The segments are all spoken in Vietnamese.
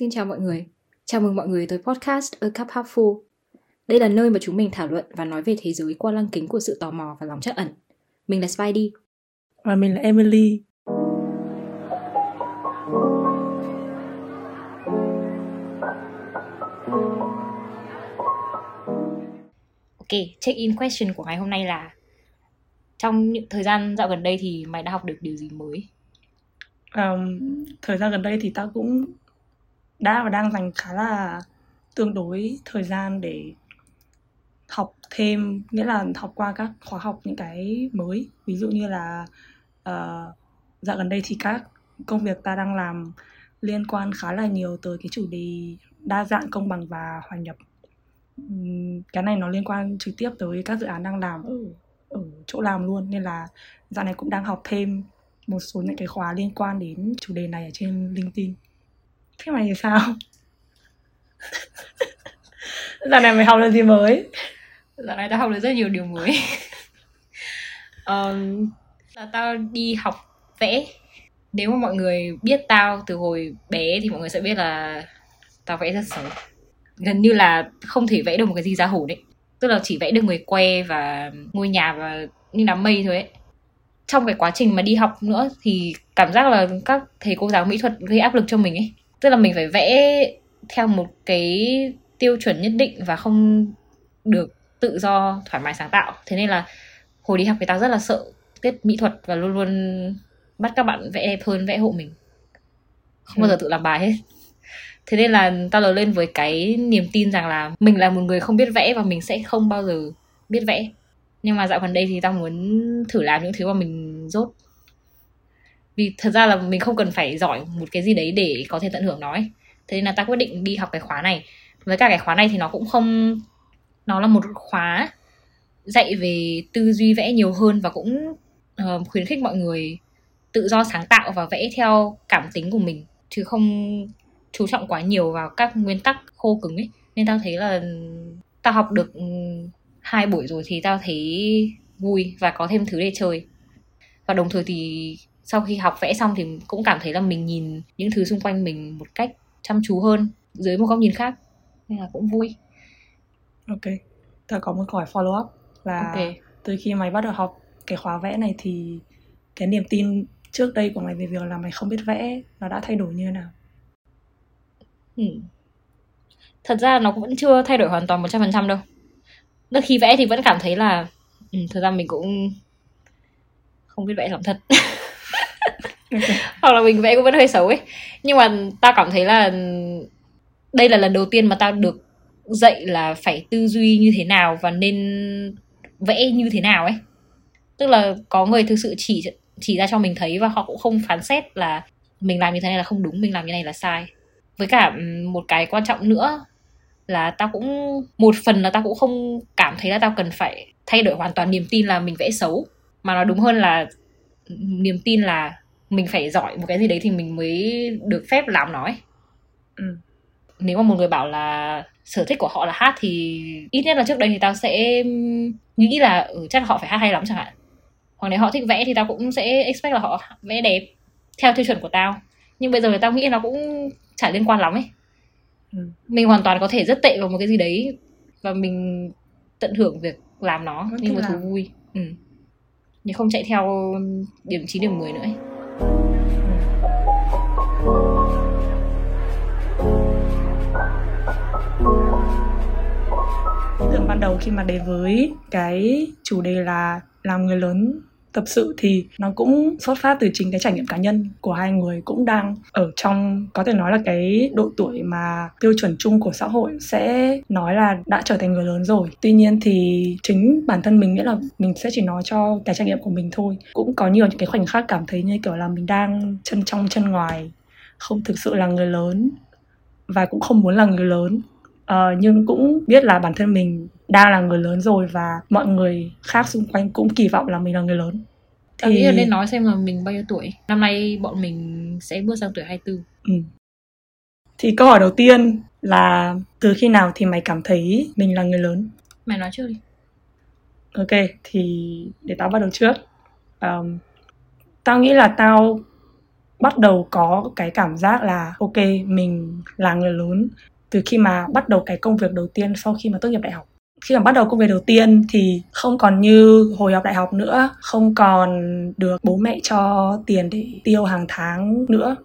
Xin chào mọi người. Chào mừng mọi người tới podcast A Cup Half Full. Đây là nơi mà chúng mình thảo luận và nói về thế giới qua lăng kính của sự tò mò và lòng trắc ẩn. Mình là Spidey. Và mình là Emily. Ok, check-in question của ngày hôm nay là Trong những thời gian dạo gần đây thì mày đã học được điều gì mới? Um, thời gian gần đây thì tao cũng đã và đang dành khá là tương đối thời gian để học thêm nghĩa là học qua các khóa học những cái mới. Ví dụ như là uh, dạo gần đây thì các công việc ta đang làm liên quan khá là nhiều tới cái chủ đề đa dạng công bằng và hòa nhập. Cái này nó liên quan trực tiếp tới các dự án đang làm ở ở chỗ làm luôn nên là dạo này cũng đang học thêm một số những cái khóa liên quan đến chủ đề này ở trên LinkedIn thế mày thì sao? Dạo này mày học được gì mới? Dạo này tao học được rất nhiều điều mới. Um, là tao đi học vẽ. Nếu mà mọi người biết tao từ hồi bé thì mọi người sẽ biết là tao vẽ rất xấu. Gần như là không thể vẽ được một cái gì giá hổ đấy. Tức là chỉ vẽ được người que và ngôi nhà và những đám mây thôi ấy. Trong cái quá trình mà đi học nữa thì cảm giác là các thầy cô giáo mỹ thuật gây áp lực cho mình ấy tức là mình phải vẽ theo một cái tiêu chuẩn nhất định và không được tự do thoải mái sáng tạo. Thế nên là hồi đi học thì tao rất là sợ tiết mỹ thuật và luôn luôn bắt các bạn vẽ đẹp hơn vẽ hộ mình. Không bao giờ ừ. tự làm bài hết. Thế nên là tao lớn lên với cái niềm tin rằng là mình là một người không biết vẽ và mình sẽ không bao giờ biết vẽ. Nhưng mà dạo gần đây thì tao muốn thử làm những thứ mà mình dốt vì thật ra là mình không cần phải giỏi một cái gì đấy để có thể tận hưởng nó ấy. thế nên là tao quyết định đi học cái khóa này. Với cả cái khóa này thì nó cũng không nó là một khóa dạy về tư duy vẽ nhiều hơn và cũng uh, khuyến khích mọi người tự do sáng tạo và vẽ theo cảm tính của mình chứ không chú trọng quá nhiều vào các nguyên tắc khô cứng ấy. Nên tao thấy là tao học được ừ, hai buổi rồi thì tao thấy vui và có thêm thứ để chơi. Và đồng thời thì sau khi học vẽ xong thì cũng cảm thấy là mình nhìn những thứ xung quanh mình một cách chăm chú hơn dưới một góc nhìn khác nên là cũng vui ok tao có một câu hỏi follow up là okay. từ khi mày bắt đầu học cái khóa vẽ này thì cái niềm tin trước đây của mày về việc là mày không biết vẽ nó đã thay đổi như thế nào ừ. thật ra nó cũng vẫn chưa thay đổi hoàn toàn một trăm phần trăm đâu lúc khi vẽ thì vẫn cảm thấy là ừ, thật ra mình cũng không biết vẽ lắm thật hoặc là mình vẽ cũng vẫn hơi xấu ấy. Nhưng mà tao cảm thấy là đây là lần đầu tiên mà tao được dạy là phải tư duy như thế nào và nên vẽ như thế nào ấy. Tức là có người thực sự chỉ chỉ ra cho mình thấy và họ cũng không phán xét là mình làm như thế này là không đúng, mình làm như này là sai. Với cả một cái quan trọng nữa là tao cũng, một phần là tao cũng không cảm thấy là tao cần phải thay đổi hoàn toàn niềm tin là mình vẽ xấu. Mà nó đúng hơn là niềm tin là mình phải giỏi một cái gì đấy thì mình mới được phép làm nó ấy. Ừ. nếu mà một người bảo là sở thích của họ là hát thì ít nhất là trước đây thì tao sẽ nghĩ là ừ, chắc là họ phải hát hay lắm chẳng hạn hoặc nếu họ thích vẽ thì tao cũng sẽ expect là họ vẽ đẹp theo tiêu chuẩn của tao nhưng bây giờ thì tao nghĩ nó cũng chả liên quan lắm ấy ừ. mình hoàn toàn có thể rất tệ vào một cái gì đấy và mình tận hưởng việc làm nó như một thú vui ừ. nhưng không chạy theo điểm 9 điểm 10 nữa ấy. Đầu khi mà đến với cái chủ đề là làm người lớn tập sự thì nó cũng xuất phát từ chính cái trải nghiệm cá nhân của hai người cũng đang ở trong có thể nói là cái độ tuổi mà tiêu chuẩn chung của xã hội sẽ nói là đã trở thành người lớn rồi. Tuy nhiên thì chính bản thân mình nghĩa là mình sẽ chỉ nói cho cái trải nghiệm của mình thôi. Cũng có nhiều những cái khoảnh khắc cảm thấy như kiểu là mình đang chân trong chân ngoài không thực sự là người lớn và cũng không muốn là người lớn. Uh, nhưng cũng biết là bản thân mình đang là người lớn rồi và mọi người khác xung quanh cũng kỳ vọng là mình là người lớn. Thì... Tao nghĩ là nên nói xem là mình bao nhiêu tuổi. Năm nay bọn mình sẽ bước sang tuổi 24 ừ. Thì câu hỏi đầu tiên là Từ khi nào thì mày cảm thấy mình là người lớn? Mày nói trước đi. Ok, thì để tao bắt đầu trước. Um, Tao nghĩ là tao bắt đầu có cái cảm giác là ok mình là người lớn. Từ khi mà bắt đầu cái công việc đầu tiên sau khi mà tốt nghiệp đại học khi mà bắt đầu công việc đầu tiên thì không còn như hồi học đại học nữa không còn được bố mẹ cho tiền để tiêu hàng tháng nữa.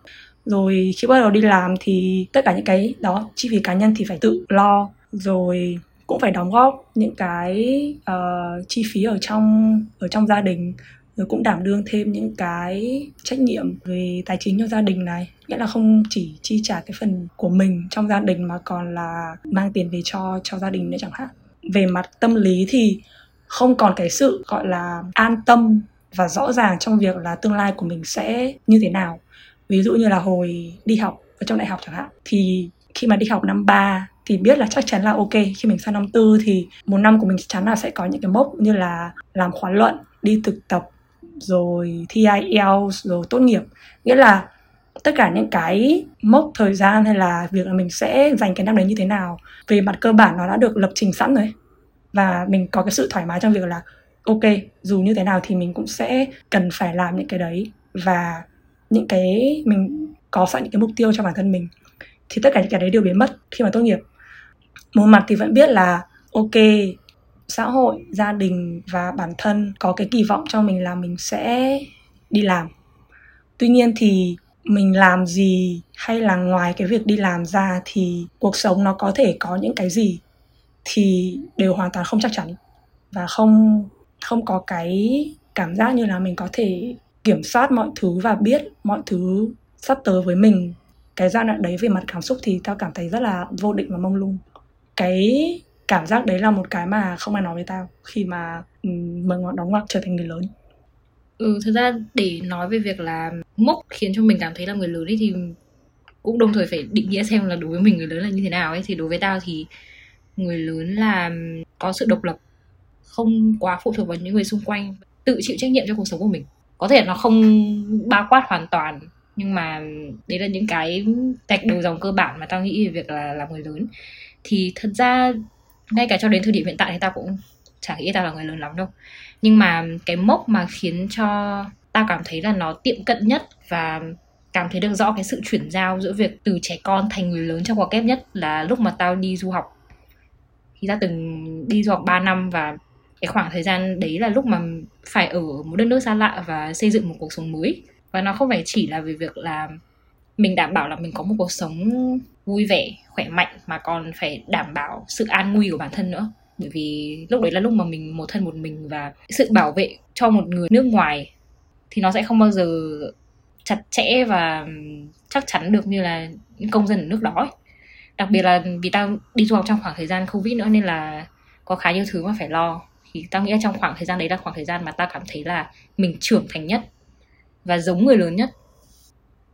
Rồi khi bắt đầu đi làm thì tất cả những cái đó chi phí cá nhân thì phải tự lo rồi cũng phải đóng góp những cái uh, chi phí ở trong ở trong gia đình rồi cũng đảm đương thêm những cái trách nhiệm về tài chính cho gia đình này. Nghĩa là không chỉ chi trả cái phần của mình trong gia đình mà còn là mang tiền về cho cho gia đình nữa chẳng hạn về mặt tâm lý thì không còn cái sự, gọi là, an tâm và rõ ràng trong việc là tương lai của mình sẽ như thế nào. Ví dụ như là hồi đi học, ở trong đại học chẳng hạn, thì khi mà đi học năm 3 thì biết là chắc chắn là ok, khi mình sang năm tư thì một năm của mình chắc chắn là sẽ có những cái mốc như là làm khóa luận, đi thực tập, rồi thi IELTS rồi tốt nghiệp. Nghĩa là tất cả những cái mốc thời gian hay là việc là mình sẽ dành cái năm đấy như thế nào, về mặt cơ bản nó đã được lập trình sẵn rồi. Và mình có cái sự thoải mái trong việc là, ok, dù như thế nào thì mình cũng sẽ cần phải làm những cái đấy. Và những cái mình có sẵn những cái mục tiêu cho bản thân mình, thì tất cả những cái đấy đều biến mất khi mà tốt nghiệp. Một mặt thì vẫn biết là, ok, xã hội, gia đình và bản thân có cái kỳ vọng cho mình là mình sẽ đi làm. Tuy nhiên thì mình làm gì hay là ngoài cái việc đi làm ra thì cuộc sống nó có thể có những cái gì thì đều hoàn toàn không chắc chắn và không không có cái cảm giác như là mình có thể kiểm soát mọi thứ và biết mọi thứ sắp tới với mình. Cái giai đoạn đấy về mặt cảm xúc thì tao cảm thấy rất là vô định và mông lung. Cái cảm giác đấy là một cái mà không ai nói với tao khi mà ừ, mình đóng ngoặc trở thành người lớn ừ thực ra để nói về việc là mốc khiến cho mình cảm thấy là người lớn ấy thì cũng đồng thời phải định nghĩa xem là đối với mình người lớn là như thế nào ấy. Thì đối với tao thì người lớn là có sự độc lập, không quá phụ thuộc vào những người xung quanh, tự chịu trách nhiệm cho cuộc sống của mình. Có thể nó không bao quát hoàn toàn, nhưng mà đấy là những cái tạch đầu dòng cơ bản mà tao nghĩ về việc là làm người lớn. Thì thật ra ngay cả cho đến thời điểm hiện tại thì tao cũng chẳng nghĩ tao là người lớn lắm đâu nhưng mà cái mốc mà khiến cho tao cảm thấy là nó tiệm cận nhất và cảm thấy được rõ cái sự chuyển giao giữa việc từ trẻ con thành người lớn trong quá kép nhất là lúc mà tao đi du học. Khi ta từng đi du học 3 năm và cái khoảng thời gian đấy là lúc mà phải ở một đất nước xa lạ và xây dựng một cuộc sống mới. Và nó không phải chỉ là về việc là mình đảm bảo là mình có một cuộc sống vui vẻ, khỏe mạnh mà còn phải đảm bảo sự an nguy của bản thân nữa bởi vì lúc đấy là lúc mà mình một thân một mình và sự bảo vệ cho một người nước ngoài thì nó sẽ không bao giờ chặt chẽ và chắc chắn được như là những công dân ở nước đó đặc biệt là vì tao đi du học trong khoảng thời gian covid nữa nên là có khá nhiều thứ mà phải lo. Thì tao nghĩ là trong khoảng thời gian đấy là khoảng thời gian mà tao cảm thấy là mình trưởng thành nhất và giống người lớn nhất.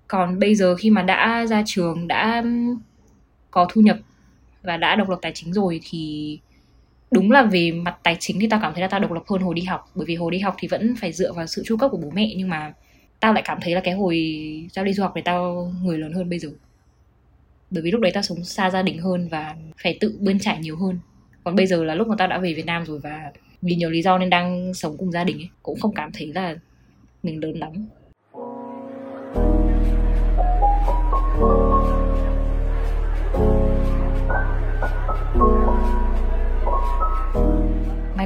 Còn bây giờ khi mà đã ra trường, đã có thu nhập và đã độc lập tài chính rồi thì đúng là về mặt tài chính thì tao cảm thấy là tao độc lập hơn hồi đi học. Bởi vì hồi đi học thì vẫn phải dựa vào sự chu cấp của bố mẹ nhưng mà tao lại cảm thấy là cái hồi tao đi du học thì tao người lớn hơn bây giờ. Bởi vì lúc đấy tao sống xa gia đình hơn và phải tự bươn trải nhiều hơn. Còn bây giờ là lúc mà tao đã về Việt Nam rồi và vì nhiều lý do nên đang sống cùng gia đình ấy cũng không cảm thấy là mình lớn lắm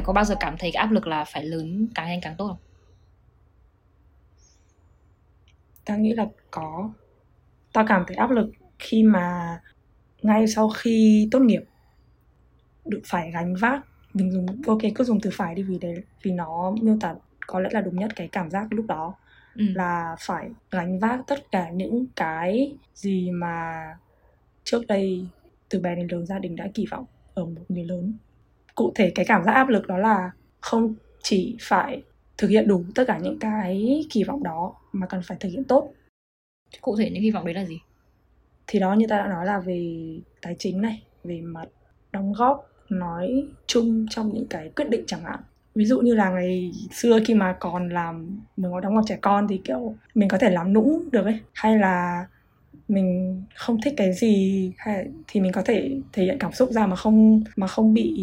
có bao giờ cảm thấy cái áp lực là phải lớn càng nhanh càng tốt không? Tao nghĩ là có. Tao cảm thấy áp lực khi mà ngay sau khi tốt nghiệp được phải gánh vác. Mình dùng ok cứ dùng từ phải đi vì đấy vì nó miêu tả có lẽ là đúng nhất cái cảm giác lúc đó. Ừ. là phải gánh vác tất cả những cái gì mà trước đây từ bé đến lớn gia đình đã kỳ vọng ở một người lớn cụ thể cái cảm giác áp lực đó là không chỉ phải thực hiện đủ tất cả những cái kỳ vọng đó mà cần phải thực hiện tốt. Cụ thể những kỳ vọng đấy là gì? Thì đó như ta đã nói là về tài chính này về mặt đóng góp nói chung trong những cái quyết định chẳng hạn. Ví dụ như là ngày xưa khi mà còn làm mình có đóng góp trẻ con thì kiểu mình có thể làm nũng được ấy. Hay là mình không thích cái gì hay thì mình có thể thể hiện cảm xúc ra mà không mà không bị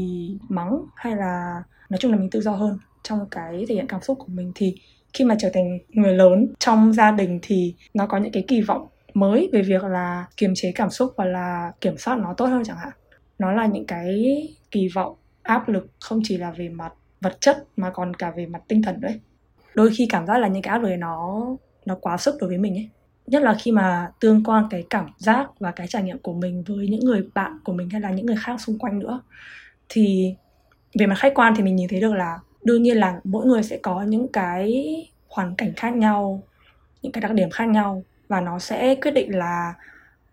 mắng hay là nói chung là mình tự do hơn trong cái thể hiện cảm xúc của mình. Thì khi mà trở thành người lớn trong gia đình thì nó có những cái kỳ vọng mới về việc là kiềm chế cảm xúc và là kiểm soát nó tốt hơn chẳng hạn. Nó là những cái kỳ vọng, áp lực không chỉ là về mặt vật chất mà còn cả về mặt tinh thần đấy. Đôi khi cảm giác là những cái áp lực nó nó quá sức đối với mình ấy nhất là khi mà tương quan cái cảm giác và cái trải nghiệm của mình với những người bạn của mình hay là những người khác xung quanh nữa. Thì về mặt khách quan thì mình nhìn thấy được là đương nhiên là mỗi người sẽ có những cái hoàn cảnh khác nhau, những cái đặc điểm khác nhau và nó sẽ quyết định là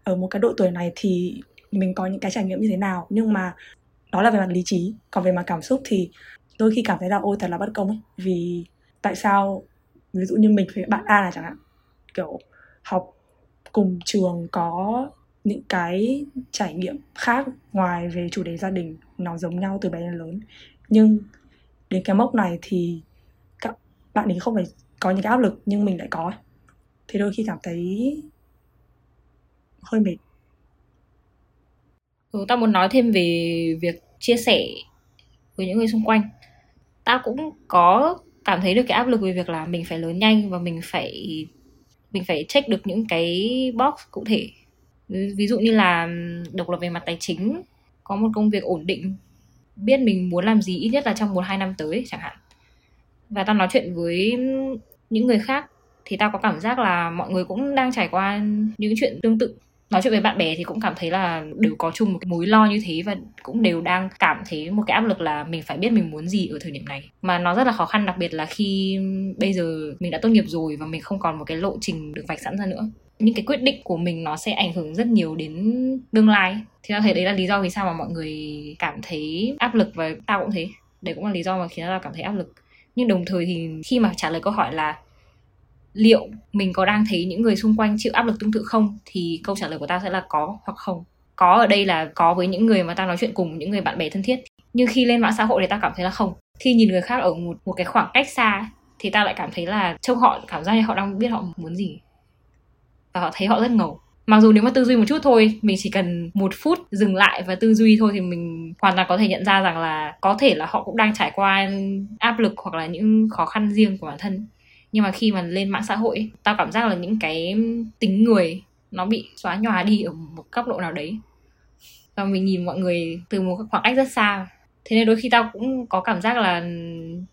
ở một cái độ tuổi này thì mình có những cái trải nghiệm như thế nào. Nhưng mà đó là về mặt lý trí, còn về mặt cảm xúc thì đôi khi cảm thấy là, ôi, thật là bất công ấy. Vì tại sao, ví dụ như mình với bạn A là chẳng hạn, kiểu học cùng trường có những cái trải nghiệm khác ngoài về chủ đề gia đình nó giống nhau từ bé đến lớn. Nhưng đến cái mốc này thì các bạn ấy không phải có những cái áp lực nhưng mình lại có thì đôi khi cảm thấy hơi mệt. Ừ, tao muốn nói thêm về việc chia sẻ với những người xung quanh. Tao cũng có cảm thấy được cái áp lực về việc là mình phải lớn nhanh và mình phải mình phải check được những cái box cụ thể. Ví dụ như là độc lập về mặt tài chính, có một công việc ổn định, biết mình muốn làm gì ít nhất là trong một, hai năm tới chẳng hạn. Và tao nói chuyện với những người khác thì tao có cảm giác là mọi người cũng đang trải qua những chuyện tương tự nói chuyện với bạn bè thì cũng cảm thấy là đều có chung một cái mối lo như thế và cũng đều đang cảm thấy một cái áp lực là mình phải biết mình muốn gì ở thời điểm này. Mà nó rất là khó khăn, đặc biệt là khi bây giờ mình đã tốt nghiệp rồi và mình không còn một cái lộ trình được vạch sẵn ra nữa. Những cái quyết định của mình nó sẽ ảnh hưởng rất nhiều đến tương lai. Thì tao thấy đấy là lý do vì sao mà mọi người cảm thấy áp lực và tao cũng thế. Đấy cũng là lý do mà khiến tao cảm thấy áp lực. Nhưng đồng thời thì khi mà trả lời câu hỏi là liệu mình có đang thấy những người xung quanh chịu áp lực tương tự không, thì câu trả lời của tao sẽ là có hoặc không. Có ở đây là có với những người mà tao nói chuyện cùng, những người bạn bè thân thiết. Nhưng khi lên mạng xã hội thì tao cảm thấy là không. Khi nhìn người khác ở một một cái khoảng cách xa thì tao lại cảm thấy là trông họ, cảm giác như họ đang biết họ muốn gì. Và họ thấy họ rất ngầu. Mặc dù nếu mà tư duy một chút thôi, mình chỉ cần một phút dừng lại và tư duy thôi thì mình hoàn toàn có thể nhận ra rằng là có thể là họ cũng đang trải qua áp lực hoặc là những khó khăn riêng của bản thân nhưng mà khi mà lên mạng xã hội tao cảm giác là những cái tính người nó bị xóa nhòa đi ở một cấp độ nào đấy. Và mình nhìn mọi người từ một khoảng cách rất xa. Thế nên đôi khi tao cũng có cảm giác là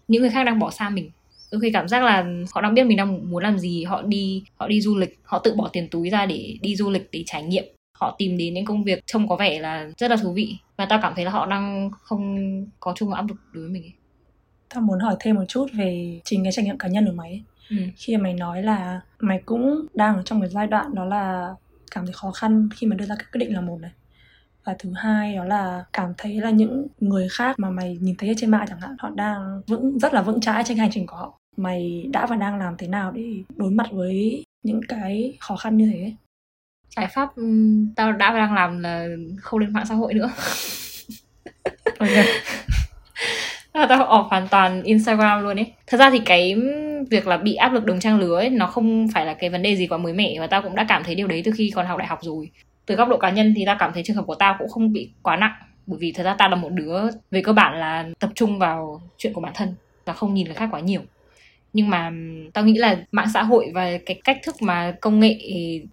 những người khác đang bỏ xa mình. Đôi khi cảm giác là họ đang biết mình đang muốn làm gì, họ đi họ đi du lịch, họ tự bỏ tiền túi ra để đi du lịch, để trải nghiệm. Họ tìm đến những công việc trông có vẻ là rất là thú vị. Và tao cảm thấy là họ đang không có chung áp lực đối với mình ấy tao muốn hỏi thêm một chút về chính cái trải nghiệm cá nhân của mày ấy. Ừ. khi mà mày nói là mày cũng đang ở trong một giai đoạn đó là cảm thấy khó khăn khi mà đưa ra các quyết định là một này và thứ hai đó là cảm thấy là những người khác mà mày nhìn thấy trên mạng chẳng hạn họ đang vững rất là vững chãi trên hành trình của họ mày đã và đang làm thế nào để đối mặt với những cái khó khăn như thế giải pháp tao đã và đang làm là không lên mạng xã hội nữa okay. tao off hoàn toàn Instagram luôn ấy thật ra thì cái việc là bị áp lực đồng trang lứa ấy, nó không phải là cái vấn đề gì quá mới mẻ và tao cũng đã cảm thấy điều đấy từ khi còn học đại học rồi. Từ góc độ cá nhân thì tao cảm thấy trường hợp của tao cũng không bị quá nặng bởi vì thật ra tao là một đứa về cơ bản là tập trung vào chuyện của bản thân và không nhìn người khác quá nhiều. Nhưng mà tao nghĩ là mạng xã hội và cái cách thức mà công nghệ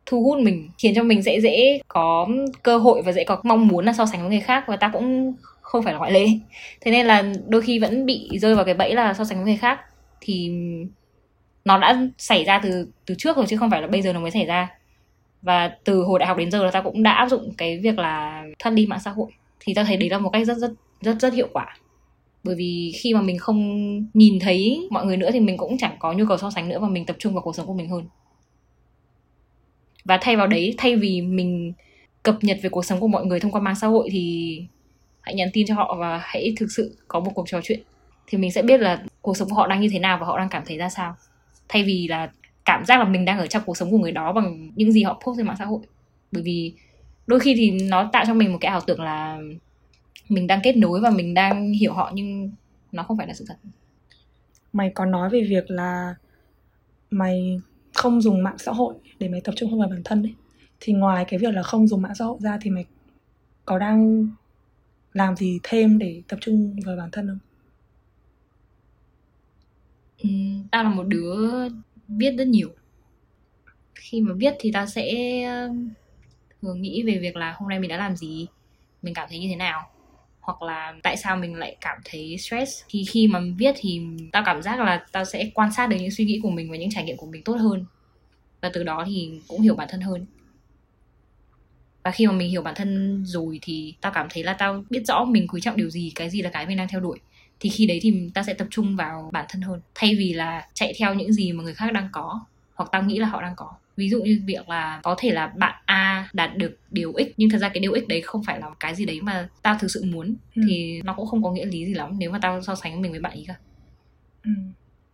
thu hút mình khiến cho mình dễ dễ có cơ hội và dễ có mong muốn là so sánh với người khác và tao cũng không phải là ngoại lệ. Thế nên là đôi khi vẫn bị rơi vào cái bẫy là so sánh với người khác. Thì nó đã xảy ra từ từ trước rồi, chứ không phải là bây giờ nó mới xảy ra. Và từ hồi đại học đến giờ là ta cũng đã áp dụng cái việc là thoát đi mạng xã hội. Thì ta thấy đấy là một cách rất rất rất rất hiệu quả. Bởi vì khi mà mình không nhìn thấy mọi người nữa thì mình cũng chẳng có nhu cầu so sánh nữa và mình tập trung vào cuộc sống của mình hơn. Và thay vào đấy, thay vì mình cập nhật về cuộc sống của mọi người thông qua mạng xã hội thì hãy nhắn tin cho họ và hãy thực sự có một cuộc trò chuyện. Thì mình sẽ biết là cuộc sống của họ đang như thế nào và họ đang cảm thấy ra sao. Thay vì là cảm giác là mình đang ở trong cuộc sống của người đó bằng những gì họ post trên mạng xã hội. Bởi vì đôi khi thì nó tạo cho mình một cái ảo tưởng là mình đang kết nối và mình đang hiểu họ nhưng nó không phải là sự thật. Mày có nói về việc là mày không dùng mạng xã hội để mày tập trung vào bản thân đấy thì ngoài cái việc là không dùng mạng xã hội ra thì mày có đang làm gì thêm để tập trung vào bản thân không? Ừ, tao là một đứa biết rất nhiều. Khi mà viết thì tao sẽ thường nghĩ về việc là hôm nay mình đã làm gì mình cảm thấy như thế nào. Hoặc là tại sao mình lại cảm thấy stress. Thì khi mà viết thì tao cảm giác là tao sẽ quan sát được những suy nghĩ của mình và những trải nghiệm của mình tốt hơn. Và từ đó thì cũng hiểu bản thân hơn và khi mà mình hiểu bản thân rồi thì tao cảm thấy là tao biết rõ mình quý trọng điều gì cái gì là cái mình đang theo đuổi. Thì khi đấy thì ta sẽ tập trung vào bản thân hơn. Thay vì là chạy theo những gì mà người khác đang có hoặc tao nghĩ là họ đang có. Ví dụ như việc là có thể là bạn A đạt được điều x nhưng thật ra cái điều x đấy không phải là cái gì đấy mà tao thực sự muốn ừ. thì nó cũng không có nghĩa lý gì lắm nếu mà tao so sánh mình với bạn ý cả. Ừ.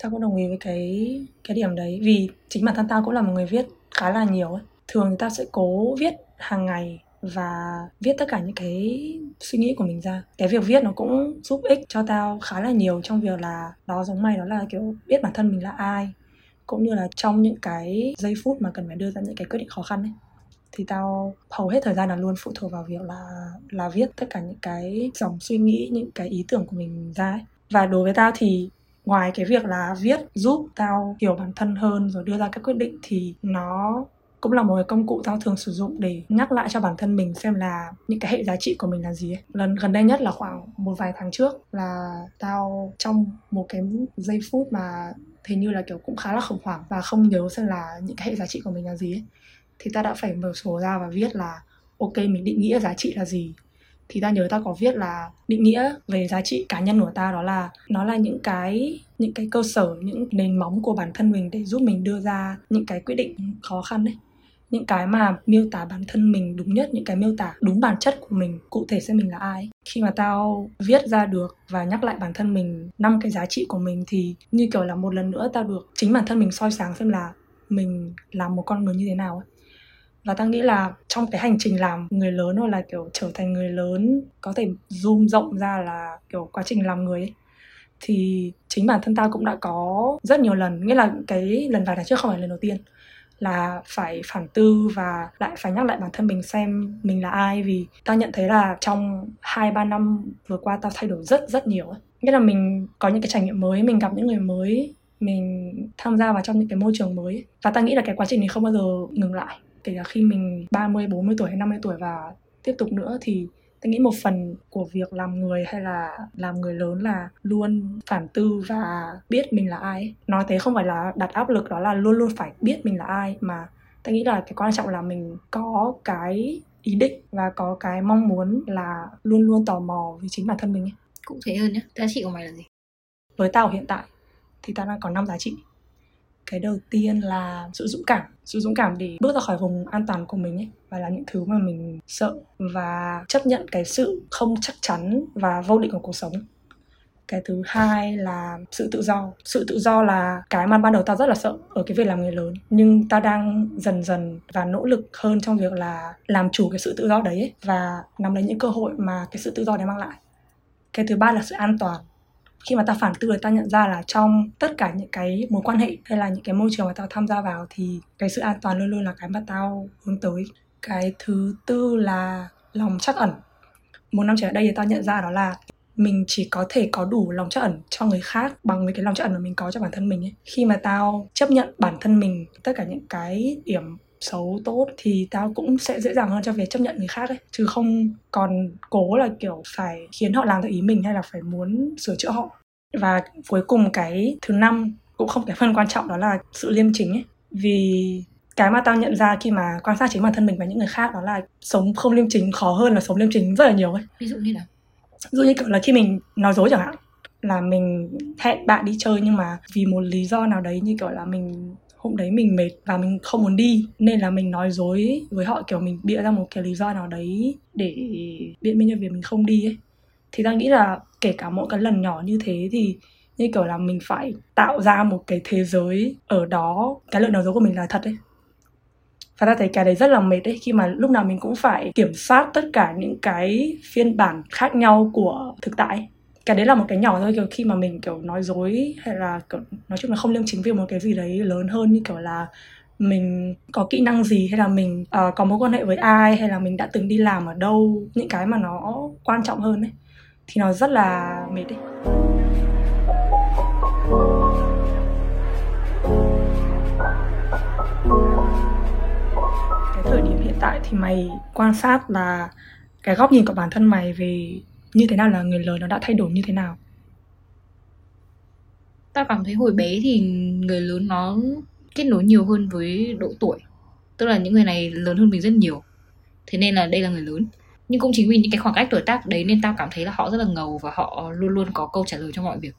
tao cũng đồng ý với cái cái điểm đấy. Vì chính bản thân tao cũng là một người viết khá là nhiều ấy. Thường thì tao sẽ cố viết hàng ngày và viết tất cả những cái suy nghĩ của mình ra cái việc viết nó cũng giúp ích cho tao khá là nhiều trong việc là đó giống mày đó là kiểu biết bản thân mình là ai, cũng như là trong những cái giây phút mà cần phải đưa ra những cái quyết định khó khăn ấy thì tao hầu hết thời gian là luôn phụ thuộc vào việc là là viết tất cả những cái dòng suy nghĩ, những cái ý tưởng của mình ra ấy. và đối với tao thì ngoài cái việc là viết giúp tao hiểu bản thân hơn rồi đưa ra các quyết định thì nó cũng là một cái công cụ tao thường sử dụng để nhắc lại cho bản thân mình xem là những cái hệ giá trị của mình là gì ấy. lần, gần đây nhất là khoảng một vài tháng trước là tao trong một cái giây phút mà thế như là kiểu cũng khá là khủng hoảng và không nhớ xem là những cái hệ giá trị của mình là gì ấy. thì ta đã phải mở sổ ra và viết là, ok, mình định nghĩa giá trị là gì thì ta nhớ ta có viết là, định nghĩa về giá trị cá nhân của ta đó là, nó là những cái những cái cơ sở, những nền móng của bản thân mình để giúp mình đưa ra những cái quyết định khó khăn đấy những cái mà miêu tả bản thân mình đúng nhất những cái miêu tả đúng bản chất của mình cụ thể xem mình là ai. Khi mà tao viết ra được và nhắc lại bản thân mình năm cái giá trị của mình thì như kiểu là một lần nữa tao được chính bản thân mình soi sáng xem là mình là một con người như thế nào và tao nghĩ là trong cái hành trình làm người lớn hoặc là kiểu trở thành người lớn có thể zoom rộng ra là kiểu quá trình làm người ấy, thì chính bản thân tao cũng đã có rất nhiều lần. Nghĩa là cái lần vài tháng trước không phải lần đầu tiên là phải phản tư và lại phải nhắc lại bản thân mình xem mình là ai. Vì tao nhận thấy là trong hai ba năm vừa qua tao thay đổi rất rất nhiều nghĩa là mình có những cái trải nghiệm mới mình gặp những người mới mình tham gia vào trong những cái môi trường mới. Và ta nghĩ là cái quá trình này không bao giờ ngừng lại. Kể cả khi mình 30, 40 tuổi hay 50 tuổi và tiếp tục nữa thì tôi nghĩ một phần của việc làm người hay là làm người lớn là luôn phản tư và biết mình là ai. Nói thế không phải là đặt áp lực đó là luôn luôn phải biết mình là ai. Mà tôi nghĩ là cái quan trọng là mình có cái ý định và có cái mong muốn là luôn luôn tò mò với chính bản thân mình ấy. cụ thể hơn nhé giá trị của mày là gì? Với tao hiện tại thì tao đang có năm giá trị cái đầu tiên là sự dũng cảm. Sự dũng cảm để bước ra khỏi vùng an toàn của mình ấy và là những thứ mà mình sợ và chấp nhận cái sự không chắc chắn và vô định của cuộc sống. Cái thứ hai là sự tự do. Sự tự do là cái mà ban đầu tao rất là sợ ở cái việc làm người lớn nhưng tao đang dần dần và nỗ lực hơn trong việc là làm chủ cái sự tự do đấy ấy, và nắm lấy những cơ hội mà cái sự tự do đấy mang lại. Cái thứ ba là sự an toàn khi mà ta phản tư ta nhận ra là trong tất cả những cái mối quan hệ hay là những cái môi trường mà tao tham gia vào thì cái sự an toàn luôn luôn là cái mà tao hướng tới cái thứ tư là lòng chắc ẩn một năm trở lại đây thì tao nhận ra đó là mình chỉ có thể có đủ lòng chắc ẩn cho người khác bằng với cái lòng chắc ẩn mà mình có cho bản thân mình ấy. khi mà tao chấp nhận bản thân mình, tất cả những cái điểm xấu tốt thì tao cũng sẽ dễ dàng hơn cho việc chấp nhận người khác ấy. Chứ không còn cố là kiểu phải khiến họ làm theo ý mình hay là phải muốn sửa chữa họ. Và cuối cùng cái thứ năm cũng không kém phần quan trọng đó là sự liêm chính ấy. Vì cái mà tao nhận ra khi mà quan sát chính bản thân mình và những người khác đó là sống không liêm chính khó hơn là sống liêm chính rất là nhiều ấy. Ví dụ như nào? Ví dụ như kiểu là khi mình nói dối chẳng hạn là mình hẹn bạn đi chơi nhưng mà vì một lý do nào đấy như kiểu là mình hôm đấy mình mệt và mình không muốn đi, nên là mình nói dối với họ, kiểu mình bịa ra một cái lý do nào đấy để biện minh cho việc mình không đi ấy. Thì ta nghĩ là kể cả mỗi cái lần nhỏ như thế thì như kiểu là mình phải tạo ra một cái thế giới ở đó. Cái lời nói dối của mình là thật ấy. Và ta thấy cái đấy rất là mệt đấy khi mà lúc nào mình cũng phải kiểm soát tất cả những cái phiên bản khác nhau của thực tại cái đấy là một cái nhỏ thôi kiểu khi mà mình kiểu nói dối hay là kiểu nói chung là không liêm chính về một cái gì đấy lớn hơn như kiểu là mình có kỹ năng gì hay là mình uh, có mối quan hệ với ai hay là mình đã từng đi làm ở đâu những cái mà nó quan trọng hơn ấy thì nó rất là mệt đấy cái thời điểm hiện tại thì mày quan sát là cái góc nhìn của bản thân mày về như thế nào là người lớn nó đã thay đổi như thế nào? Tao cảm thấy hồi bé thì người lớn nó kết nối nhiều hơn với độ tuổi. Tức là những người này lớn hơn mình rất nhiều. Thế nên là đây là người lớn. Nhưng cũng chính vì những cái khoảng cách tuổi tác đấy nên tao cảm thấy là họ rất là ngầu và họ luôn luôn có câu trả lời cho mọi việc.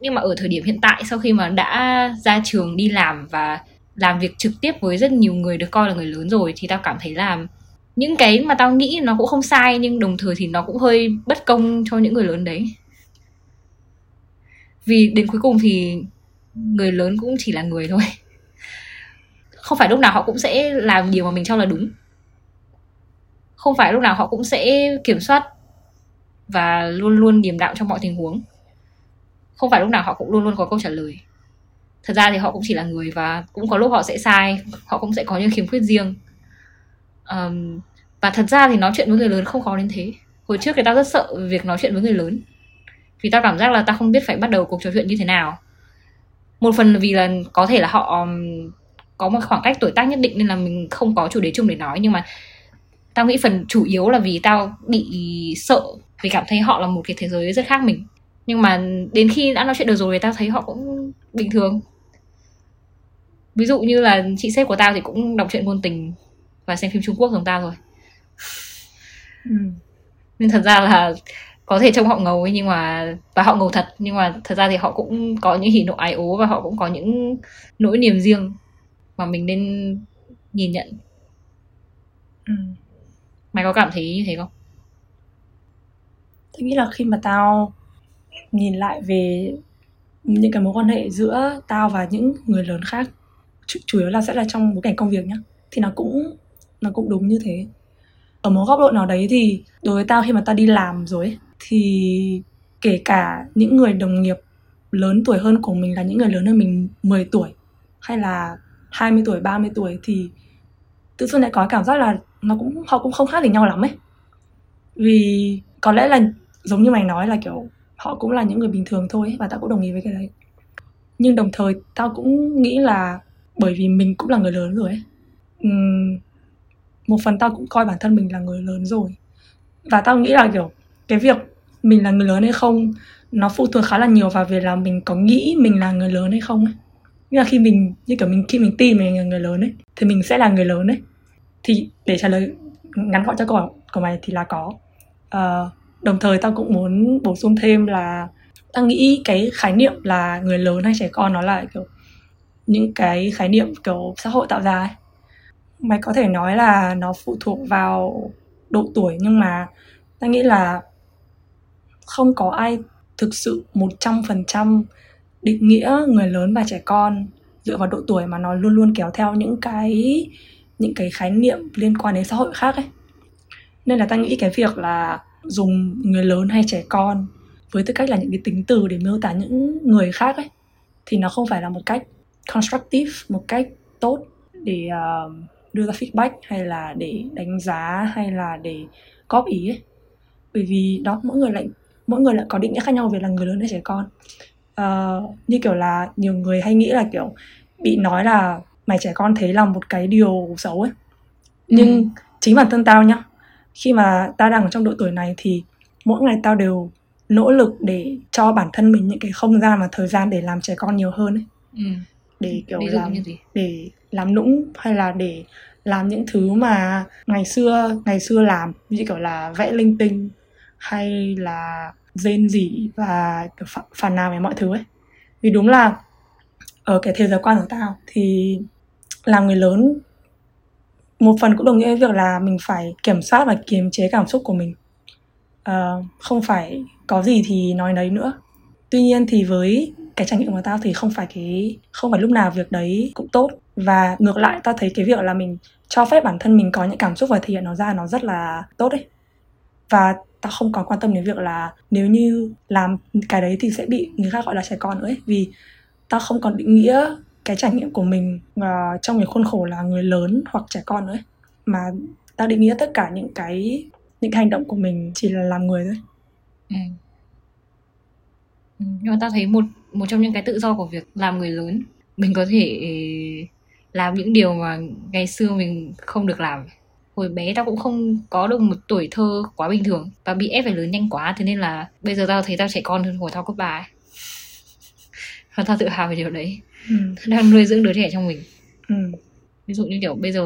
Nhưng mà ở thời điểm hiện tại, sau khi mà đã ra trường đi làm và làm việc trực tiếp với rất nhiều người được coi là người lớn rồi, thì tao cảm thấy là những cái mà tao nghĩ nó cũng không sai, nhưng đồng thời thì nó cũng hơi bất công cho những người lớn đấy. Vì đến cuối cùng thì người lớn cũng chỉ là người thôi. Không phải lúc nào họ cũng sẽ làm điều mà mình cho là đúng. Không phải lúc nào họ cũng sẽ kiểm soát và luôn luôn điềm đạm trong mọi tình huống. Không phải lúc nào họ cũng luôn luôn có câu trả lời. Thật ra thì họ cũng chỉ là người và cũng có lúc họ sẽ sai, họ cũng sẽ có những khiếm khuyết riêng um, và thật ra thì nói chuyện với người lớn không khó đến thế. Hồi trước thì tao rất sợ việc nói chuyện với người lớn. Vì tao cảm giác là tao không biết phải bắt đầu cuộc trò chuyện như thế nào. Một phần vì là có thể là họ có một khoảng cách tuổi tác nhất định nên là mình không có chủ đề chung để nói. Nhưng mà tao nghĩ phần chủ yếu là vì tao bị sợ vì cảm thấy họ là một cái thế giới rất khác mình. Nhưng mà đến khi đã nói chuyện được rồi thì tao thấy họ cũng bình thường. Ví dụ như là chị sếp của tao thì cũng đọc truyện ngôn tình và xem phim Trung Quốc giống tao rồi ừ. nên thật ra là có thể trông họ ngầu ấy nhưng mà và họ ngầu thật nhưng mà thật ra thì họ cũng có những hỉ nộ ái ố và họ cũng có những nỗi niềm riêng mà mình nên nhìn nhận ừ. mày có cảm thấy như thế không tôi nghĩ là khi mà tao nhìn lại về những cái mối quan hệ giữa tao và những người lớn khác chủ, chủ yếu là sẽ là trong bối cảnh công việc nhá thì nó cũng nó cũng đúng như thế ở một góc độ nào đấy thì đối với tao khi mà tao đi làm rồi ấy, thì kể cả những người đồng nghiệp lớn tuổi hơn của mình là những người lớn hơn mình 10 tuổi hay là 20 tuổi, 30 tuổi thì tự dưng lại có cảm giác là nó cũng họ cũng không khác gì nhau lắm ấy. Vì có lẽ là giống như mày nói là kiểu họ cũng là những người bình thường thôi ấy, và tao cũng đồng ý với cái đấy. Nhưng đồng thời tao cũng nghĩ là bởi vì mình cũng là người lớn rồi ấy. Uhm, một phần tao cũng coi bản thân mình là người lớn rồi. Và tao nghĩ là kiểu cái việc mình là người lớn hay không nó phụ thuộc khá là nhiều vào việc là mình có nghĩ mình là người lớn hay không ấy. Như là khi mình như kiểu mình khi mình tin mình là người lớn ấy thì mình sẽ là người lớn ấy. Thì để trả lời ngắn gọn cho câu hỏi của mày thì là có. Uh, đồng thời tao cũng muốn bổ sung thêm là tao nghĩ cái khái niệm là người lớn hay trẻ con nó là kiểu những cái khái niệm kiểu xã hội tạo ra ấy mày có thể nói là nó phụ thuộc vào độ tuổi nhưng mà ta nghĩ là không có ai thực sự 100% định nghĩa người lớn và trẻ con dựa vào độ tuổi mà nó luôn luôn kéo theo những cái những cái khái niệm liên quan đến xã hội khác ấy. Nên là ta nghĩ cái việc là dùng người lớn hay trẻ con với tư cách là những cái tính từ để miêu tả những người khác ấy thì nó không phải là một cách constructive một cách tốt để uh, đưa ra feedback hay là để đánh giá hay là để góp ý ấy bởi vì đó mỗi người lại mỗi người lại có định nghĩa khác nhau về là người lớn hay trẻ con uh, như kiểu là nhiều người hay nghĩ là kiểu bị nói là mày trẻ con thế là một cái điều xấu ấy nhưng ừ. chính bản thân tao nhá khi mà tao đang ở trong độ tuổi này thì mỗi ngày tao đều nỗ lực để cho bản thân mình những cái không gian và thời gian để làm trẻ con nhiều hơn ấy ừ. Để kiểu làm để làm nũng hay là để làm những thứ mà ngày xưa ngày xưa làm như kiểu là vẽ linh tinh hay là rên rỉ và kiểu phản nào về mọi thứ ấy. Vì đúng là ở cái thế giới quan của tao thì làm người lớn một phần cũng đồng nghĩa với việc là mình phải kiểm soát và kiềm chế cảm xúc của mình. Uh, không phải có gì thì nói đấy nữa. Tuy nhiên thì với cái trải nghiệm của tao thì không phải cái không phải lúc nào việc đấy cũng tốt và ngược lại tao thấy cái việc là mình cho phép bản thân mình có những cảm xúc và thể hiện nó ra nó rất là tốt đấy và tao không còn quan tâm đến việc là nếu như làm cái đấy thì sẽ bị người khác gọi là trẻ con nữa ấy vì tao không còn định nghĩa cái trải nghiệm của mình uh, trong cái khuôn khổ là người lớn hoặc trẻ con nữa ấy. mà tao định nghĩa tất cả những cái những cái hành động của mình chỉ là làm người thôi ừ ừ. nhưng mà ta thấy một một trong những cái tự do của việc làm người lớn mình có thể làm những điều mà ngày xưa mình không được làm hồi bé tao cũng không có được một tuổi thơ quá bình thường và bị ép phải lớn nhanh quá thế nên là bây giờ tao thấy tao trẻ con hơn hồi tao cấp ba ấy và tao tự hào về điều đấy ừ. đang nuôi dưỡng đứa trẻ trong mình Ừ. ví dụ như kiểu bây giờ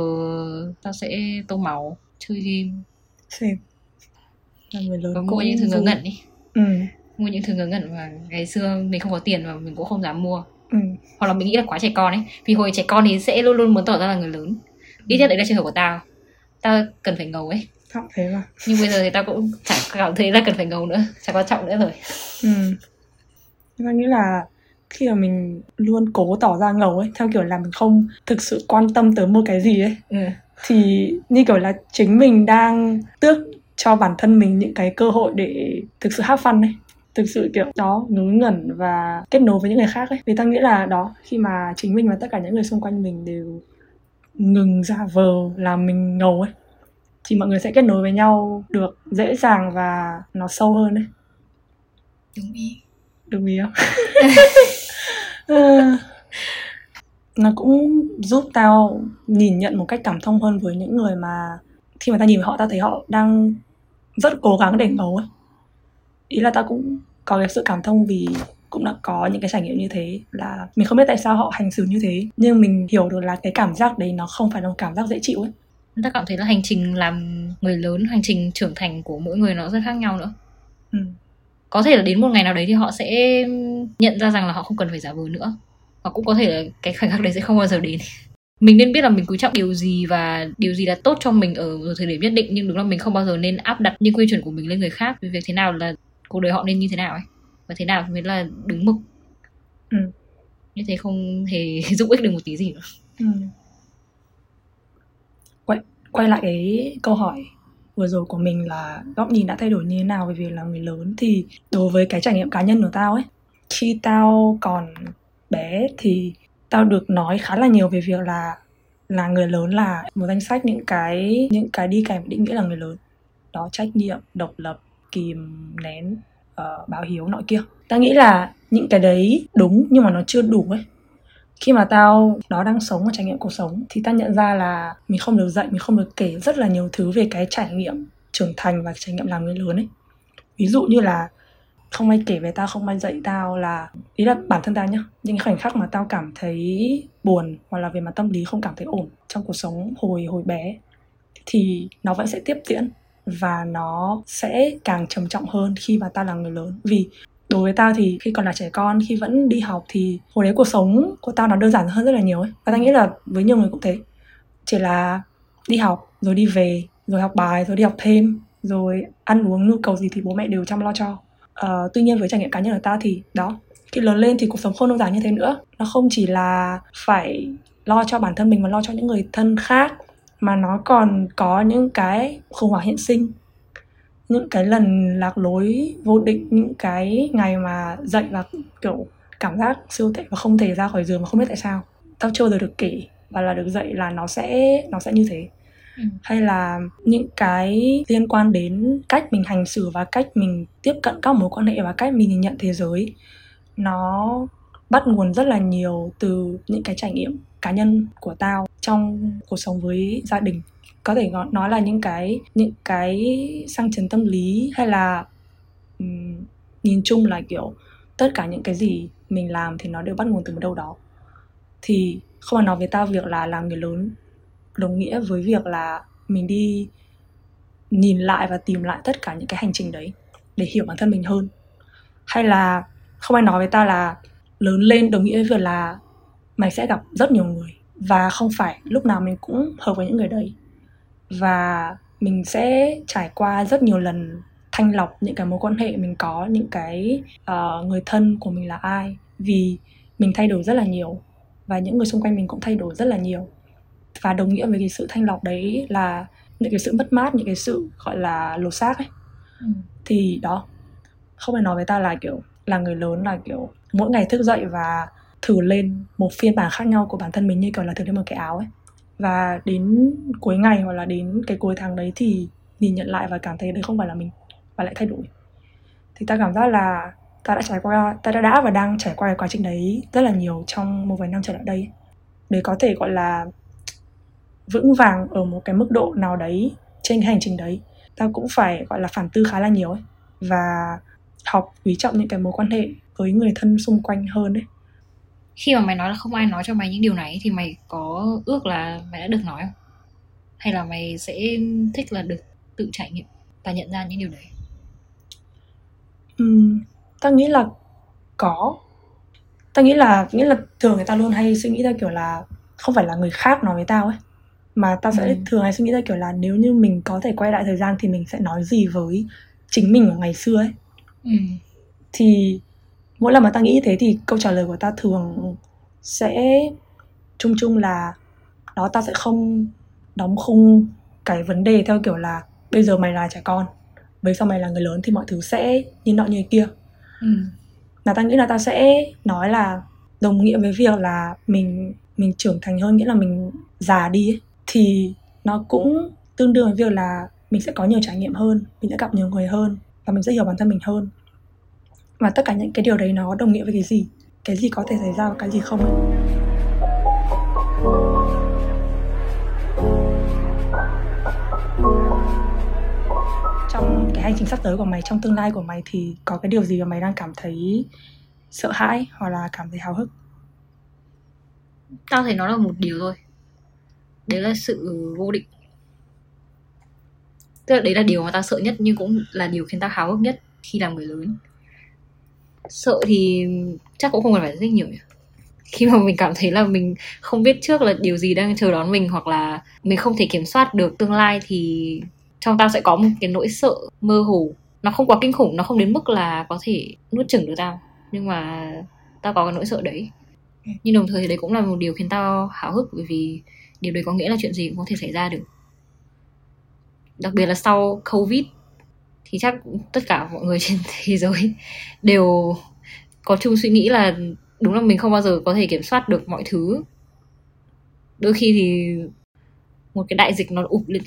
tao sẽ tô màu chơi game Same. là người lớn cũng những thứ ngớ ngẩn đi ừ. Mua những thứ ngớ ngẩn mà ngày xưa mình không có tiền và mình cũng không dám mua. Ừ. hoặc là mình nghĩ là quá trẻ con ấy. Vì hồi trẻ con thì sẽ luôn luôn muốn tỏ ra là người lớn. Ít nhất đấy là trường hợp của tao. Tao cần phải ngầu ấy. Không thế mà. Nhưng bây giờ thì tao cũng chẳng cảm thấy là cần phải ngầu nữa. Chẳng quan trọng nữa rồi. Ừ. Mà nghĩ là khi mà mình luôn cố tỏ ra ngầu ấy theo kiểu là mình không thực sự quan tâm tới một cái gì ấy ừ. thì như kiểu là chính mình đang tước cho bản thân mình những cái cơ hội để thực sự have fun ấy thực sự kiểu đó ngớ ngẩn và kết nối với những người khác ấy. Vì ta nghĩ là đó khi mà chính mình và tất cả những người xung quanh mình đều ngừng giả vờ làm mình ngầu ấy thì mọi người sẽ kết nối với nhau được dễ dàng và nó sâu hơn ấy. Đúng ý. Đồng ý không? Ừ. nó cũng giúp tao nhìn nhận một cách cảm thông hơn với những người mà khi mà tao nhìn họ tao thấy họ đang rất cố gắng để ngầu ấy ý là tao cũng có cái sự cảm thông vì cũng đã có những cái trải nghiệm như thế là mình không biết tại sao họ hành xử như thế. Nhưng mình hiểu được là cái cảm giác đấy nó không phải là một cảm giác dễ chịu ấy. Ta cảm thấy là hành trình làm người lớn hành trình trưởng thành của mỗi người nó rất khác nhau nữa. Ừ. có thể là đến một ngày nào đấy thì họ sẽ nhận ra rằng là họ không cần phải giả vờ nữa. Hoặc cũng có thể là cái khoảnh khắc đấy sẽ không bao giờ đến. Mình nên biết là mình quý trọng điều gì và điều gì là tốt cho mình ở một thời điểm nhất định nhưng đúng là mình không bao giờ nên áp đặt những quy chuẩn của mình lên người khác về việc thế nào là cuộc đời họ nên như thế nào ấy và thế nào mới là đúng mực Ừ. như thế không hề giúp ích được một tí gì nữa Ừ. Quay, quay lại cái câu hỏi vừa rồi của mình là góc nhìn đã thay đổi như thế nào về việc là người lớn thì đối với cái trải nghiệm cá nhân của tao ấy khi tao còn bé thì tao được nói khá là nhiều về việc là là người lớn là một danh sách những cái những cái đi kèm định nghĩa là người lớn đó trách nhiệm độc lập kìm nén uh, báo hiếu nọ kia. Tao nghĩ là những cái đấy đúng nhưng mà nó chưa đủ ấy. Khi mà tao đó đang sống và trải nghiệm cuộc sống thì tao nhận ra là mình không được dạy mình không được kể rất là nhiều thứ về cái trải nghiệm trưởng thành và trải nghiệm làm người lớn ấy. Ví dụ như là không ai kể về tao không ai dạy tao là ý là bản thân tao nhá những khoảnh khắc mà tao cảm thấy buồn hoặc là về mặt tâm lý không cảm thấy ổn trong cuộc sống hồi hồi bé thì nó vẫn sẽ tiếp diễn và nó sẽ càng trầm trọng hơn khi mà ta là người lớn. Vì đối với tao thì khi còn là trẻ con khi vẫn đi học thì hồi đấy cuộc sống của tao nó đơn giản hơn rất là nhiều ấy. Và tao nghĩ là với nhiều người cũng thế. Chỉ là đi học rồi đi về rồi học bài rồi đi học thêm rồi ăn uống nhu cầu gì thì bố mẹ đều chăm lo cho. Uh, tuy nhiên với trải nghiệm cá nhân của tao thì đó khi lớn lên thì cuộc sống không đơn giản như thế nữa. Nó không chỉ là phải lo cho bản thân mình mà lo cho những người thân khác mà nó còn có những cái khủng hoảng hiện sinh. Những cái lần lạc lối vô định những cái ngày mà dậy và kiểu cảm giác siêu tệ và không thể ra khỏi giường mà không biết tại sao. Tao chưa giờ được kể và là được dạy là nó sẽ nó sẽ như thế. Ừ. hay là những cái liên quan đến cách mình hành xử và cách mình tiếp cận các mối quan hệ và cách mình nhìn nhận thế giới nó bắt nguồn rất là nhiều từ những cái trải nghiệm cá nhân của tao trong cuộc sống với gia đình. Có thể nói- là những cái những cái sang chấn tâm lý hay là um, nhìn chung là kiểu tất cả những cái gì mình làm thì nó đều bắt nguồn từ một đâu đó. Thì không phải nói với tao việc là làm người lớn đồng nghĩa với việc là mình đi nhìn lại và tìm lại tất cả những cái hành trình đấy để hiểu bản thân mình hơn. Hay là không ai nói với ta là lớn lên đồng nghĩa với việc là mày sẽ gặp rất nhiều người và không phải lúc nào mình cũng hợp với những người đấy. Và mình sẽ trải qua rất nhiều lần thanh lọc những cái mối quan hệ mình có những cái ờ, người thân của mình là ai vì mình thay đổi rất là nhiều và những người xung quanh mình cũng thay đổi rất là nhiều. Và đồng nghĩa với cái sự thanh lọc đấy là những cái sự mất mát những cái sự gọi là lột xác ấy. Ừ. thì đó không phải nói với ta là kiểu là người lớn là, kiểu, mỗi ngày thức dậy và thử lên một phiên bản khác nhau của bản thân mình như, kiểu là, thử lên một cái áo ấy. Và đến cuối ngày hoặc là đến cái cuối tháng đấy thì nhìn nhận lại và cảm thấy đấy không phải là mình và lại thay đổi. Thì ta cảm giác là ta đã trải qua, ta đã đã và đang trải qua cái quá trình đấy rất là nhiều trong một vài năm trở lại đây. Để có thể, gọi là, vững vàng ở một cái mức độ nào đấy trên cái hành trình đấy, ta cũng phải, gọi là, phản tư khá là nhiều ấy. Và học quý trọng những cái mối quan hệ với người thân xung quanh hơn đấy khi mà mày nói là không ai nói cho mày những điều này thì mày có ước là mày đã được nói không? Hay là mày sẽ thích là được tự trải nghiệm và nhận ra những điều đấy? Uhm, tao nghĩ là có. Tao nghĩ là nghĩa là thường người ta luôn hay suy nghĩ ra kiểu là không phải là người khác nói với tao ấy mà tao sẽ ừ. thường hay suy nghĩ ra kiểu là nếu như mình có thể quay lại thời gian thì mình sẽ nói gì với chính mình ngày xưa ấy ừ. thì mỗi lần mà tao nghĩ thế thì câu trả lời của tao thường sẽ chung chung là đó tao sẽ không đóng khung cái vấn đề theo kiểu là bây giờ mày là trẻ con bây sau mày là người lớn thì mọi thứ sẽ như nọ như kia ừ. mà tao nghĩ là tao sẽ nói là đồng nghĩa với việc là mình mình trưởng thành hơn nghĩa là mình già đi ấy, thì nó cũng tương đương với việc là mình sẽ có nhiều trải nghiệm hơn mình sẽ gặp nhiều người hơn và mình sẽ hiểu bản thân mình hơn. Và tất cả những cái điều đấy nó đồng nghĩa với cái gì? Cái gì có thể xảy ra và cái gì không ấy trong cái hành trình sắp tới của mày, trong tương lai của mày thì có cái điều gì mà mày đang cảm thấy sợ hãi hoặc là cảm thấy háo hức? Tao thấy nó là một điều thôi. Đấy là sự vô định tức là đấy là điều mà tao sợ nhất, nhưng cũng là điều khiến tao háo hức nhất khi làm người lớn. Sợ thì chắc cũng không cần phải rất nhiều nhỉ. Khi mà mình cảm thấy là mình không biết trước là điều gì đang chờ đón mình, hoặc là mình không thể kiểm soát được tương lai, thì trong tao sẽ có một cái nỗi sợ mơ hồ. Nó không quá kinh khủng, nó không đến mức là có thể nuốt chửng được tao, nhưng mà tao có cái nỗi sợ đấy. Nhưng đồng thời thì đấy cũng là một điều khiến tao háo hức, bởi vì điều đấy có nghĩa là chuyện gì cũng có thể xảy ra được đặc biệt là sau covid thì chắc tất cả mọi người trên thế giới đều có chung suy nghĩ là đúng là mình không bao giờ có thể kiểm soát được mọi thứ. Đôi khi thì một cái đại dịch nó ụp lên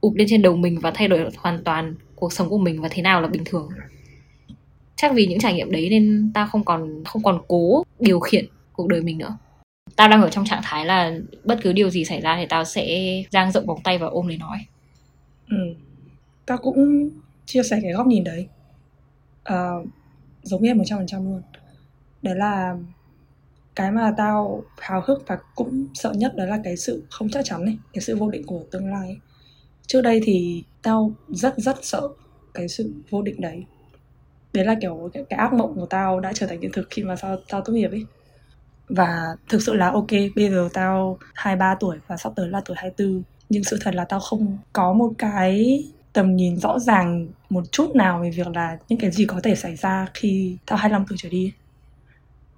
ụp lên trên đầu mình và thay đổi hoàn toàn cuộc sống của mình và thế nào là bình thường. Chắc vì những trải nghiệm đấy nên ta không còn không còn cố điều khiển cuộc đời mình nữa. Tao đang ở trong trạng thái là bất cứ điều gì xảy ra thì tao sẽ dang rộng vòng tay và ôm lấy nói ừ. Tao cũng chia sẻ cái góc nhìn đấy. À, giống như một trăm phần trăm luôn. Đấy là cái mà tao hào hức và cũng sợ nhất đó là cái sự không chắc chắn này cái sự vô định của tương lai ấy. trước đây thì tao rất rất sợ cái sự vô định đấy. Đấy là kiểu cái, cái ác mộng của tao đã trở thành hiện thực khi mà tao tao tốt nghiệp ấy. Và thực sự là ok bây giờ tao 23 tuổi và sắp tới là tuổi 24 nhưng sự thật là tao không có một cái tầm nhìn rõ ràng một chút nào về việc là những cái gì có thể xảy ra khi tao 25 tuổi trở đi.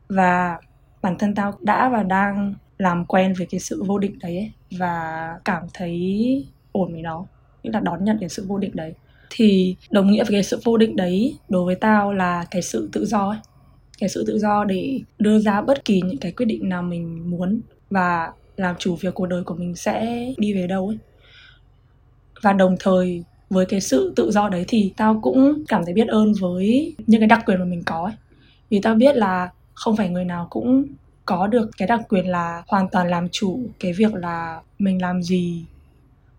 Và bản thân tao đã và đang làm quen với cái sự vô định đấy ấy, và cảm thấy ổn với nó. Nghĩa là đón nhận cái sự vô định đấy. Thì đồng nghĩa với cái sự vô định đấy đối với tao là cái sự tự do ấy. Cái sự tự do để đưa ra bất kỳ những cái quyết định nào mình muốn. Và làm chủ việc cuộc đời của mình sẽ đi về đâu ấy. Và đồng thời, với cái sự tự do đấy thì tao cũng cảm thấy biết ơn với những cái đặc quyền mà mình có ấy. Vì tao biết là không phải người nào cũng có được cái đặc quyền là hoàn toàn làm chủ cái việc là mình làm gì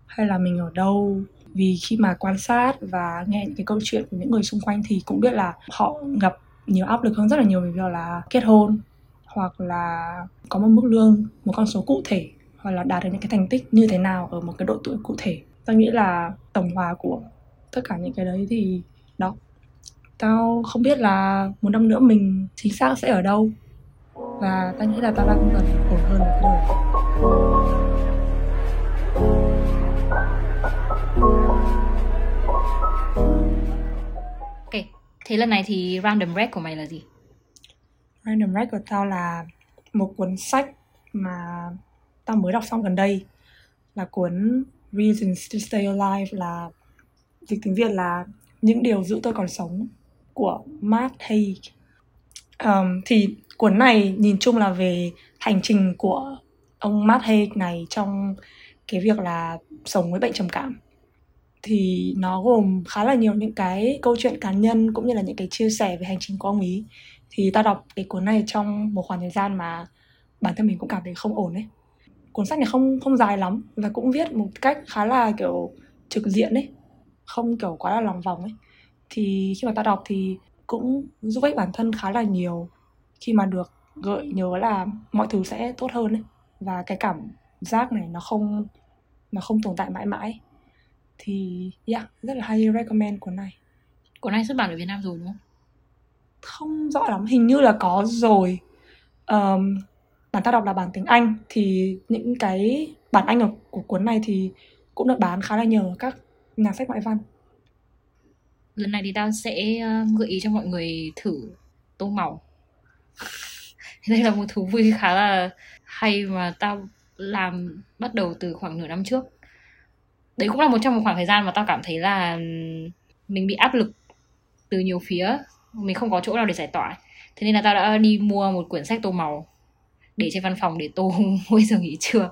hay là mình ở đâu. Vì khi mà quan sát và nghe những cái câu chuyện của những người xung quanh thì cũng biết là họ gặp nhiều áp lực hơn rất là nhiều về việc là kết hôn hoặc là có một mức lương một con số cụ thể hoặc là đạt được những cái thành tích như thế nào ở một cái độ tuổi cụ thể. Tao nghĩ là tổng hòa của tất cả những cái đấy thì đó. Tao không biết là một năm nữa mình chính xác sẽ ở đâu. Và tao nghĩ là tao đang dần ổn hơn với cái đời. Ok, thế lần này thì random rec của mày là gì? Random rec của tao là một cuốn sách mà tao mới đọc xong gần đây. Là cuốn Reasons to Stay Alive là dịch tiếng Việt là những điều giữ tôi còn sống của Matt Haig. Um, thì cuốn này nhìn chung là về hành trình của ông Matt Haig này trong cái việc là sống với bệnh trầm cảm. Thì nó gồm khá là nhiều những cái câu chuyện cá nhân cũng như là những cái chia sẻ về hành trình của ông ấy thì ta đọc cái cuốn này trong một khoảng thời gian mà bản thân mình cũng cảm thấy không ổn ấy. Cuốn sách này không không dài lắm và cũng viết một cách khá là, kiểu, trực diện ấy, không, kiểu, quá là lòng vòng ấy. Thì khi mà ta đọc thì cũng giúp ích bản thân khá là nhiều khi mà được gợi nhớ là mọi thứ sẽ tốt hơn ấy và cái cảm giác này nó không nó không tồn tại mãi mãi. Thì, yeah, rất là hay recommend cuốn này. Cuốn này xuất bản ở Việt Nam rồi, đúng không? Không rõ lắm hình như là có rồi. Um, bản ta đọc là bản tiếng Anh thì những cái bản Anh của cuốn này thì cũng được bán khá là nhiều ở các nhà sách ngoại văn. Lần này thì tao sẽ ờ, gợi ý cho mọi người thử tô màu. Đây là một thú vui khá là hay mà tao làm bắt đầu từ khoảng nửa năm trước. Đấy cũng là một trong một khoảng thời gian mà tao cảm thấy là mình bị áp lực từ nhiều phía mình không có chỗ nào để giải tỏa thế nên là tao đã đi mua một quyển sách tô màu để trên văn phòng để tô mỗi giờ nghỉ trưa.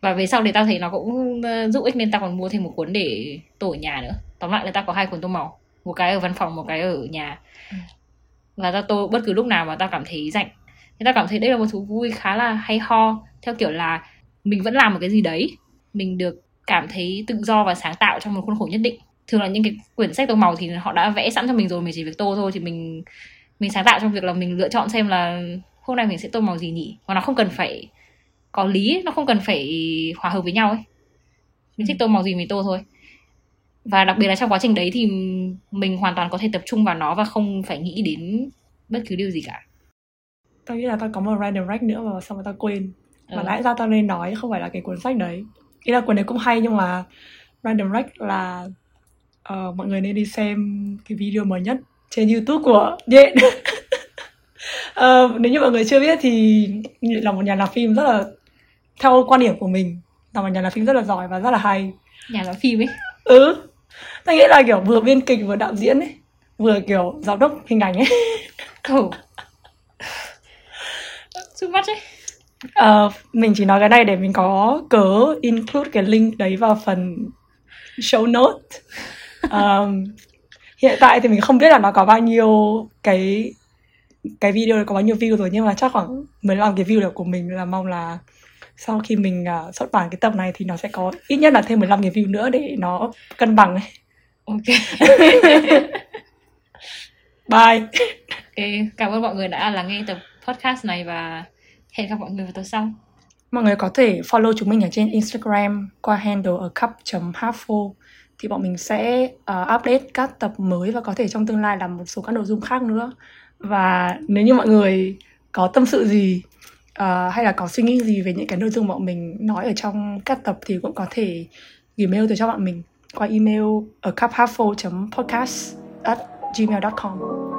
Và về sau thì tao thấy nó cũng ờ, giúp ích nên tao còn mua thêm một cuốn để tô ở nhà nữa. Tóm lại là tao có hai cuốn tô màu một cái ở văn phòng một cái ở nhà. Ừ. và tao tô bất cứ lúc nào mà tao cảm thấy rảnh. Thì tao cảm thấy đây là một thú vui khá là hay ho theo kiểu là mình vẫn làm một cái gì đấy. Mình được cảm thấy tự do và sáng tạo trong một khuôn khổ nhất định thường là những cái quyển sách tô màu thì họ đã vẽ sẵn cho mình rồi mình chỉ việc tô thôi thì mình mình sáng tạo trong việc là mình lựa chọn xem là hôm nay mình sẽ tô màu gì nhỉ? Và nó không cần phải có lý nó không cần phải hòa hợp với nhau ấy. Mình thích tô màu gì mình tô thôi. Và đặc biệt là trong quá trình đấy thì mình hoàn toàn có thể tập trung vào nó và không phải nghĩ đến bất cứ điều gì cả. Tao nghĩ là tao có một random rec nữa mà xong rồi tao quên. Mà ừ. lẽ ra tao nên nói không phải là cái cuốn sách đấy. Ý là cuốn đấy cũng hay nhưng mà random rec là uh, mọi người nên đi xem cái video mới nhất trên youtube của Nhện. Uh, nếu như mọi người chưa biết thì là một nhà làm phim rất là theo quan điểm của mình là một nhà làm phim rất là giỏi và rất là hay. Nhà làm phim ấy. Ừ. Ta nghĩ là kiểu vừa biên kịch vừa đạo diễn ấy vừa kiểu giám đốc hình ảnh ấy. Ừ. too much ấy. Uh, mình chỉ nói cái này để mình có cớ include cái link đấy vào phần show note um, hiện tại thì mình không biết là nó có bao nhiêu cái cái video này có bao nhiêu view rồi nhưng mà chắc khoảng 15 cái view được của mình là mong là sau khi mình uh, xuất bản cái tập này thì nó sẽ có ít nhất là thêm 15 cái view nữa để nó cân bằng ấy. Ok. Bye. Ok, cảm ơn mọi người đã lắng nghe tập podcast này và hẹn gặp mọi người vào tuần sau. Mọi người có thể follow chúng mình ở trên Instagram qua handle ở cup.halfful thì bọn mình sẽ uh, update các tập mới và có thể trong tương lai là một số các nội dung khác nữa. Và nếu như mọi người có tâm sự gì uh, hay là có suy nghĩ gì về những cái nội dung bọn mình nói ở trong các tập thì cũng có thể gửi mail tới cho bọn mình qua email ở cuphalfful podcast at gmail.com